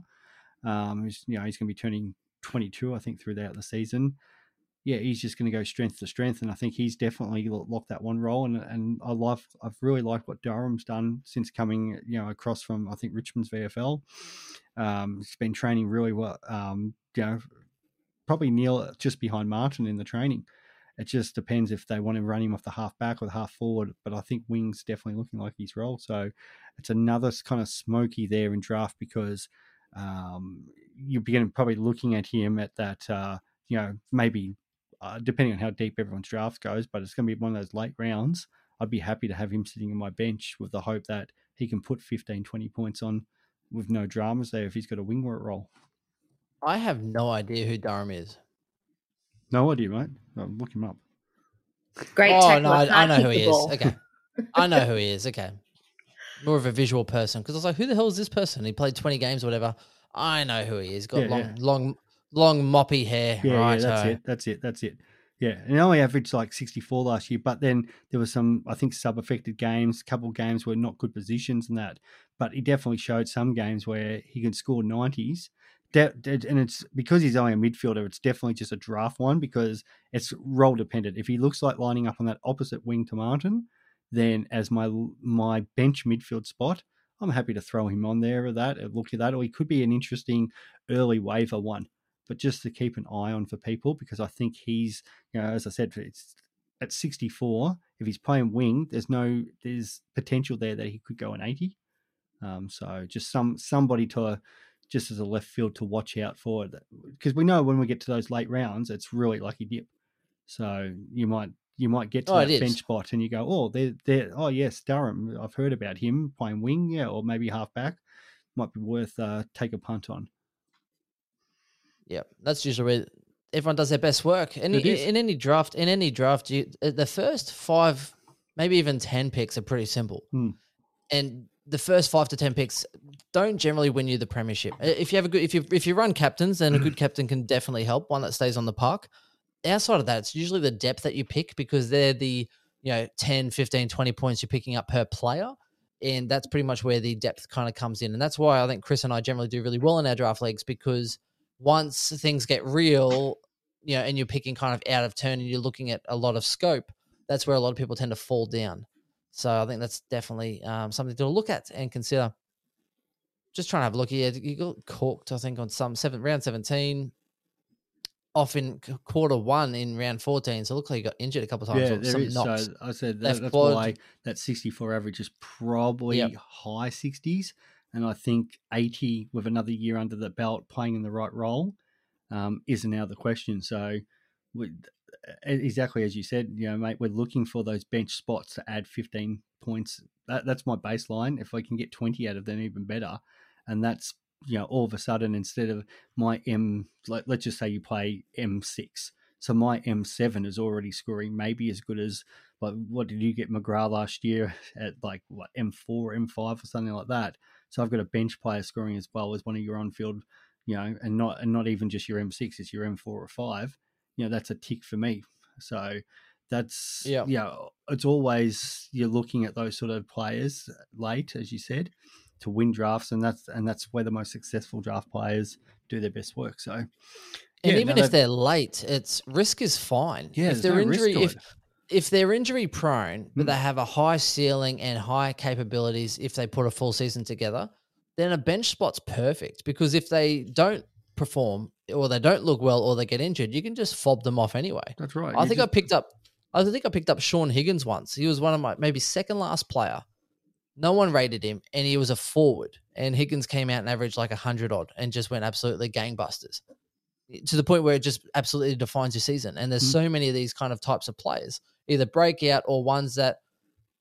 Um, you know, he's going to be turning 22, I think, throughout the season yeah, he's just going to go strength to strength, and I think he's definitely locked that one role. And and I love, I've really liked what Durham's done since coming, you know, across from I think Richmond's VFL. Um, he's been training really well. Um, you know, probably Neil just behind Martin in the training. It just depends if they want to run him off the half back or the half forward. But I think Wing's definitely looking like his role. So it's another kind of smoky there in draft because um, you're beginning probably looking at him at that, uh, you know, maybe uh, depending on how deep everyone's draft goes, but it's going to be one of those late rounds. I'd be happy to have him sitting on my bench with the hope that he can put 15, 20 points on with no dramas there if he's got a wingwort role. I have no idea who Durham is. No idea, mate. I'll look him up. Great oh no, I, I know who the he is. ball. Okay, I know who he is. Okay, more of a visual person because I was like, who the hell is this person? He played twenty games or whatever. I know who he is. Got Yeah, long, yeah. long, long moppy hair. Yeah, right. yeah, that's it. That's it. That's it. Yeah, and he only averaged like 64 last year, but then there was some, I think, sub-affected games. A couple of games were not good positions and that, but he definitely showed some games where he can score 90s. De- and it's because he's only a midfielder. It's definitely just a draft one because it's role dependent. If he looks like lining up on that opposite wing to Martin, then as my my bench midfield spot, I'm happy to throw him on there or that, or look at that, or he could be an interesting early waiver one but just to keep an eye on for people because I think he's, you know, as I said, it's at 64. If he's playing wing, there's no, there's potential there that he could go an 80. Um, so just some somebody to, just as a left field to watch out for, because we know when we get to those late rounds, it's really lucky dip. So you might you might get to Oh, that is. bench spot and you go, oh, they're, they're, oh yes, Durham. I've heard about him playing wing, yeah, or maybe half back. Might be worth uh, take a punt on. Yeah, that's usually where everyone does their best work. And in, in any draft, in any draft, you uh, the first five, maybe even ten picks are pretty simple. Hmm. And the first five to ten picks don't generally win you the premiership. Uh, If you have a good, if you if you run captains, then a good captain can definitely help. One that stays on the park. Outside of that, it's usually the depth that you pick because they're the you know 10, 15, 20 points you're picking up per player. And that's pretty much where the depth kind of comes in. And that's why I think Chris and I generally do really well in our draft leagues because once things get real, you know, and you're picking kind of out of turn and you're looking at a lot of scope, that's where a lot of people tend to fall down. So I think that's definitely um, something to look at and consider. Just trying to have a look here. You got corked, I think, on some seven round seventeen, off in quarter one in round fourteen. So it looked like he got injured a couple of times. Yeah, there some is. knocks. So I said that, that's quad. why that 64 average is probably Yep. high 60s. And I think 80 with another year under the belt playing in the right role um, is now the question. So exactly as you said, you know, mate, we're looking for those bench spots to add 15 points. That, that's my baseline. If I can get 20 out of them, even better. And that's, you know, all of a sudden, instead of my M, like, let's just say you play M6. So my M7 is already scoring maybe as good as, like, what did you get McGrath last year at like, what, M4, M5 or something like that? So I've got a bench player scoring as well as one of your on field, you know, and not and not even just your M6, it's your M4 or 5. You know, that's a tick for me. So that's Yeah. yeah, it's always you're looking at those sort of players late, as you said, to win drafts, and that's and that's where the most successful draft players do their best work. So And Yeah, even no, if they're late, it's risk is fine. yeah, if they're no injury, if if they're injury prone, but Mm. they have a high ceiling and high capabilities, if they put a full season together, then a bench spot's perfect. Because if they don't perform or they don't look well or they get injured, you can just fob them off anyway. That's right. I You think I picked up. I think I picked up Shaun Higgins once. He was one of my maybe second last player. No one rated him, and he was a forward. And Higgins came out and averaged like a hundred odd, and just went absolutely gangbusters to the point where it just absolutely defines your season. And there's Mm. so many of these kind of types of players, either breakout or ones that,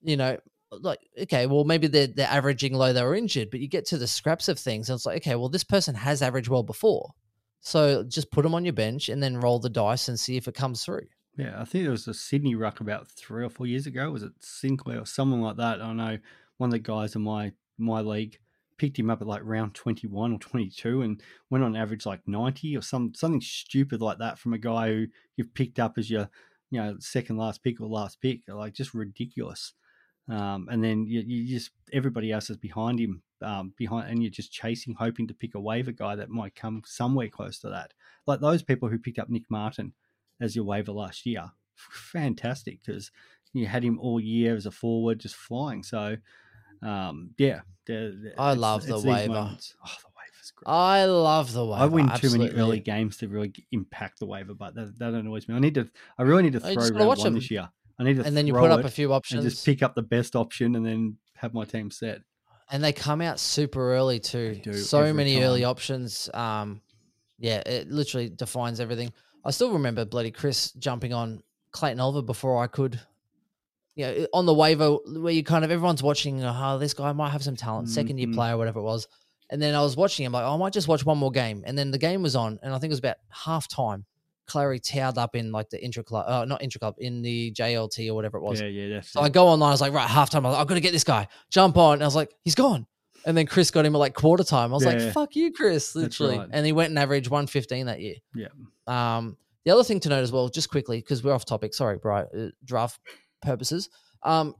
you know, like okay, well maybe they're they're averaging low, they were injured, but you get to the scraps of things, and it's like okay, well this person has averaged well before, so just put them on your bench and then roll the dice and see if it comes through. Yeah, I think there was a Sydney ruck about three or four years ago. Was it Sinclair or someone like that? I know one of the guys in my my league picked him up at like round twenty one or twenty two, and went on average like ninety or some something stupid like that from a guy who you've picked up as your you know second last pick or last pick, like just ridiculous. Um, and then you, you just everybody else is behind him, um, behind, and you're just chasing, hoping to pick a waiver guy that might come somewhere close to that. Like those people who picked up Nick Martin as your waiver last year. Fantastic because you had him all year as a forward, just flying. So, um, yeah, I love the waiver. moments. Oh, the waiver's great. I love the waiver. I win too many early games to really impact the waiver, but that, that annoys me. I need to. I really need to throw round one them. this year. I need to and then you put up a few options, and just pick up the best option and then have my team set. And they come out super early too. So many early options. Um, yeah, it literally defines everything. I still remember bloody Chris jumping on Clayton Oliver before I could. You know, on the waiver where you kind of everyone's watching. Oh, this guy might have some talent, second year Mhm. player, whatever it was. And then I was watching him like, oh, I might just watch one more game. And then the game was on, and I think it was about half time. Clarry towered up in like the intra club, uh, not intra club, in the JLT or whatever it was. Yeah, yeah, that's So I go online. I was like, right, halftime. Like, I've got to get this guy. Jump on. And I was like, he's gone. And then Chris got him at like quarter time. I was Yeah. like, fuck you, Chris, literally. right. And he went and averaged 115 that year. Yeah. Um, the other thing to note as well, just quickly, because we're off topic. Sorry, Brian, uh, draft purposes. Um,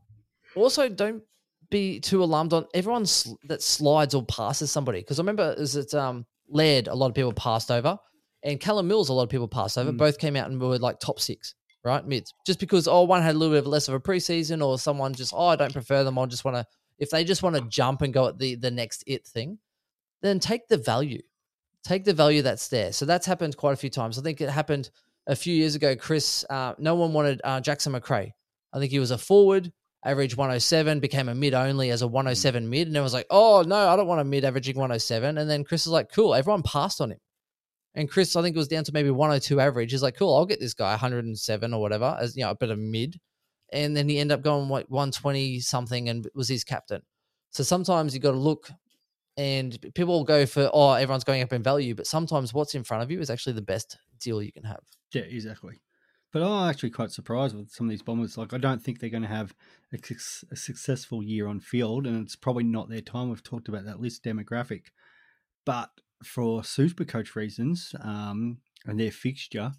also, don't be too alarmed on everyone sl- that slides or passes somebody. Because I remember is it um, Laird, a lot of people passed over, and Callum Mills, a lot of people passed over. Mm. Both came out and were like top six, right? Mids. Just because, oh, one had a little bit of less of a preseason, or someone just, oh, I don't prefer them. I just want to, if they just want to jump and go at the the next it thing, then take the value. Take the value that's there. So that's happened quite a few times. I think it happened a few years ago. Chris, uh, no one wanted uh, Jackson Macrae. I think he was a forward, average 107, became a mid only as a 107 mid. And it was like, oh, no, I don't want a mid averaging 107. And then Chris was like, cool. Everyone passed on him. And Chris, I think it was down to maybe 102 average. He's like, cool, I'll get this guy 107 or whatever, as you know, a bit of mid. And then he ended up going like 120 something and was his captain. So sometimes you got to look and people will go for, oh, everyone's going up in value. But sometimes what's in front of you is actually the best deal you can have. Yeah, exactly. But I'm actually quite surprised with some of these bombers. Like, I don't think they're going to have a, a successful year on field, and it's probably not their time. We've talked about that list demographic, but for super coach reasons um, and their fixture,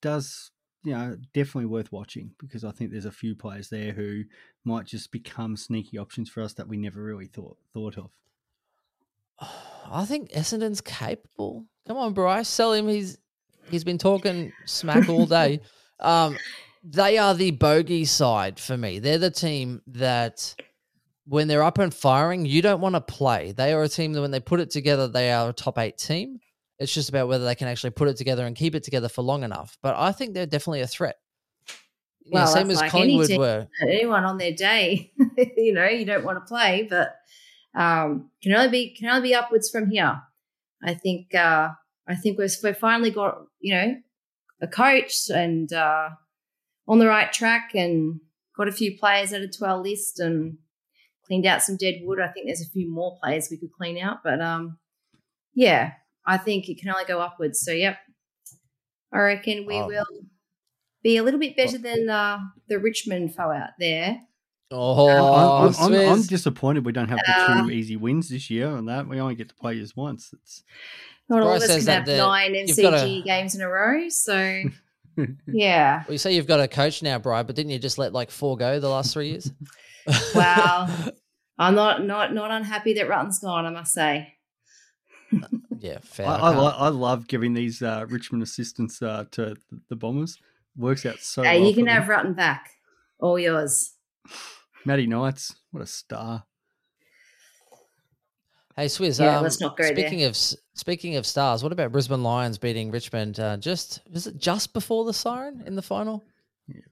does you know definitely worth watching because I think there's a few players there who might just become sneaky options for us that we never really thought thought of. I think Essendon's capable. Come on, Bryce, sell him. He's he's been talking smack all day. Um, they are the bogey side for me. They're the team that when they're up and firing, you don't want to play. They are a team that when they put it together, they are a top eight team. It's just about whether they can actually put it together and keep it together for long enough. But I think they're definitely a threat. Well, same that's as like any Collingwood team. were. anyone on their day, you know, you don't want to play, but um, can only be can only be upwards from here. I think uh, I think we've we've finally got you know a coach and uh, on the right track and got a few players added to our list and cleaned out some dead wood. I think there's a few more players we could clean out, but um, yeah, I think it can only go upwards. So yep, I reckon we Oh. will be a little bit better than uh, the Richmond foe out there. Oh, I'm, I'm, I'm, I'm disappointed we don't have the two easy wins this year on that. We only get to play just once. It's Not all of us can have the- nine MCG gotta- games in a row. So, yeah. Well, you say you've got a coach now, Bri, but didn't you just let like four go the last three years? Wow. I'm not not not unhappy that Rutten's gone. I must say. yeah, fair. I, I I, lo- I love giving these uh, Richmond assistants uh, to the Bombers. Works out so. Hey, well you can for them. have Rutten back. All yours. Matty Knights. What a star! Hey, Swizz. Yeah, um, let's not go there. speaking of speaking of stars, what about Brisbane Lions beating Richmond? Uh, just was it just before the siren in the final?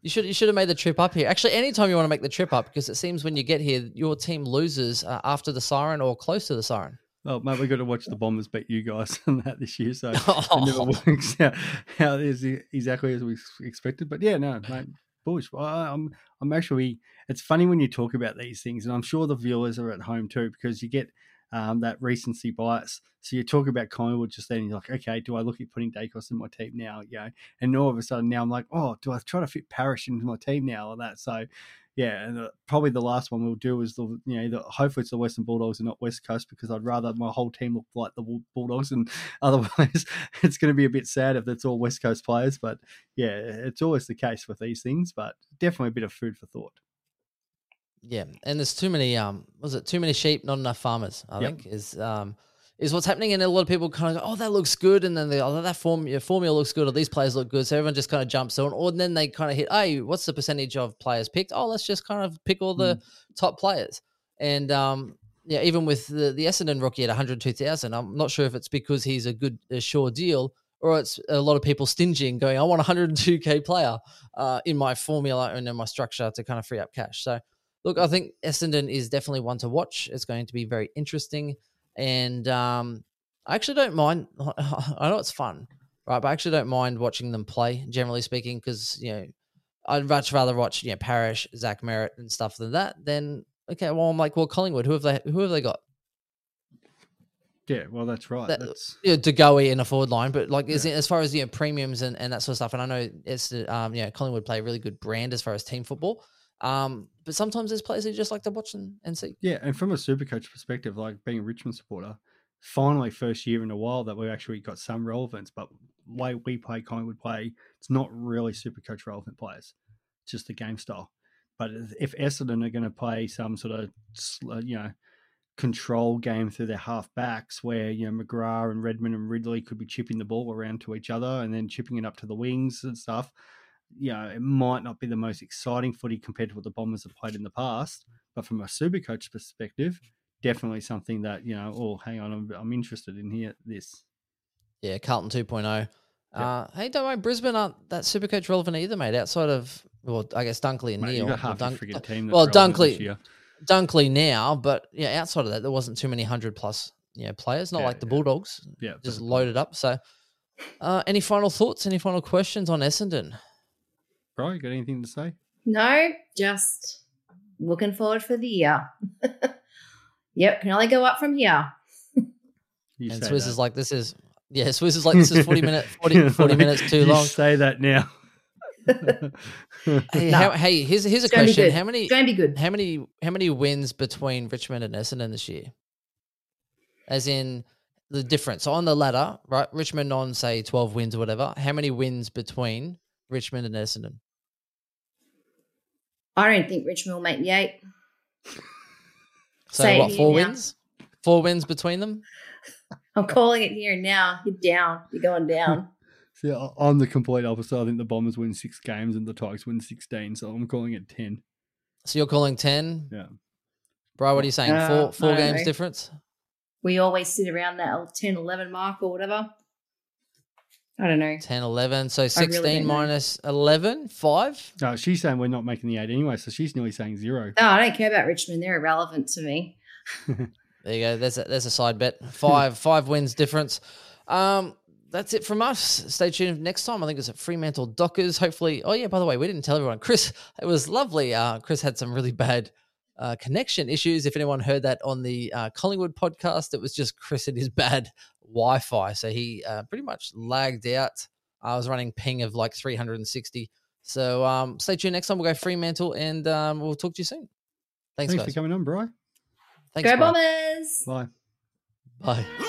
You should you should have made the trip up here. Actually, anytime you want to make the trip up, because it seems when you get here, your team loses uh, after the siren or close to the siren. Oh, mate, we got to watch the Bombers beat you guys on that this year, so it Oh. never works out how it is exactly as we expected. But yeah, no, mate, bullish. I, I'm, I'm actually. It's funny when you talk about these things, and I'm sure the viewers are at home too, because you get um, that recency bias. So you talk about Collingwood just then, you're like, okay, do I look at putting Daicos in my team now? Know, and all of a sudden now I'm like, oh, do I try to fit Parish into my team now or that? So. Yeah, and uh, probably the last one we'll do is the you know the, hopefully it's the Western Bulldogs and not West Coast because I'd rather my whole team look like the Bulldogs and otherwise it's going to be a bit sad if it's all West Coast players. But yeah, it's always the case with these things. But definitely a bit of food for thought. Yeah, and there's too many. Um, was it too many sheep, not enough farmers? I Yep. think is um is what's happening, and a lot of people kind of go, "Oh, that looks good," and then they, "Oh, that form, your formula looks good," or "These players look good," so everyone just kind of jumps on, or then they kind of hit, "Hey, what's the percentage of players picked?" Oh, let's just kind of pick all the top players, and um. Yeah, even with the, the Essendon rookie at 102,000, I'm not sure if it's because he's a good, a sure deal, or it's a lot of people stinging, going, I want 102k player uh, in my formula and in my structure to kind of free up cash. So, look, I think Essendon is definitely one to watch. It's going to be very interesting, and um, I actually don't mind. I know it's fun, right? But I actually don't mind watching them play. Generally speaking, because you know, I'd much rather watch you know Parish, Zach Merrett, and stuff than that. Then okay, well, I'm like, well, Collingwood, who have they? Who have they got? Yeah, well, that's right. That- that's Yeah, De Goey in a forward line, but like as, as far as you know, premiums and, and that sort of stuff. And I know it's um, you know, Collingwood play a really good brand as far as team football. Um, but sometimes there's players who just like to watch and, and see. yeah. And from a super coach perspective, like being a Richmond supporter, finally first year in a while that we actually got some relevance. But way we play Collingwood play, it's not really super coach relevant players. It's just the game style. But if Essendon are going to play some sort of you know control game through their half backs, where you know McGrath and Redman and Ridley could be chipping the ball around to each other and then chipping it up to the wings and stuff. You know, it might not be the most exciting footy compared to what the Bombers have played in the past, but from a super coach perspective, definitely something that you know. Oh, hang on, I'm, I'm interested in here. This, Yeah, Carlton 2.0. Yeah. Uh, hey, don't worry, Brisbane aren't that super coach relevant either, mate. Outside of, well, I guess Dunkley and mate, Neale. half Dunk- team. Well, Dunkley- Dunkley now, but yeah, outside of that, there wasn't too many hundred plus you know, players. Not Yeah, like the yeah. Bulldogs, yeah, just loaded up. So, uh, any final thoughts? Any final questions on Essendon? Bro, you got anything to say? No, just looking forward for the year. yep, can only go up from here. You and say Swizz that. is like, this is yeah, Swizz is like, this is forty minute, 40, 40 minutes too You long. Say that now. Hey, No. how, hey, here's here's a It's question: good. How many It's going to be good. how many how many wins between Richmond and Essendon this year? As in the difference. So on the ladder, right? Richmond on say twelve wins or whatever. How many wins between Richmond and Essendon? I don't think Richmond will make the eight. So Say what? here Four now. wins. Four wins between them. I'm calling it here and now. You're down. You're going down. See, I- I'm the complete opposite. I think the Bombers win six games and the Tigers win 16, so I'm calling it 10. So you're calling 10? Yeah. Bro, what are you saying? Uh, four four games know. difference? We always sit around that 10, 11 mark or whatever. I don't know. 10, 11. So 16 don't know. minus 11, 5? No, she's saying we're not making the eight anyway, so she's nearly saying zero. No, I don't care about Richmond. They're irrelevant to me. There you go. There's a, there's a side bet. Five five wins difference. Um, that's it from us. Stay tuned next time. I think it's at Fremantle Dockers. Hopefully. Oh yeah. By the way, we didn't tell everyone. Chris, it was lovely. Uh, Chris had some really bad uh, connection issues. If anyone heard that on the uh, Collingwood podcast, it was just Chris and his bad Wi-Fi. So he uh, pretty much lagged out. I was running ping of like 360. So um, stay tuned next time. We'll go Fremantle and um, we'll talk to you soon. Thanks, Thanks guys. for coming on, Bri. Thanks, Go bro. Bombers! Bye. Bye.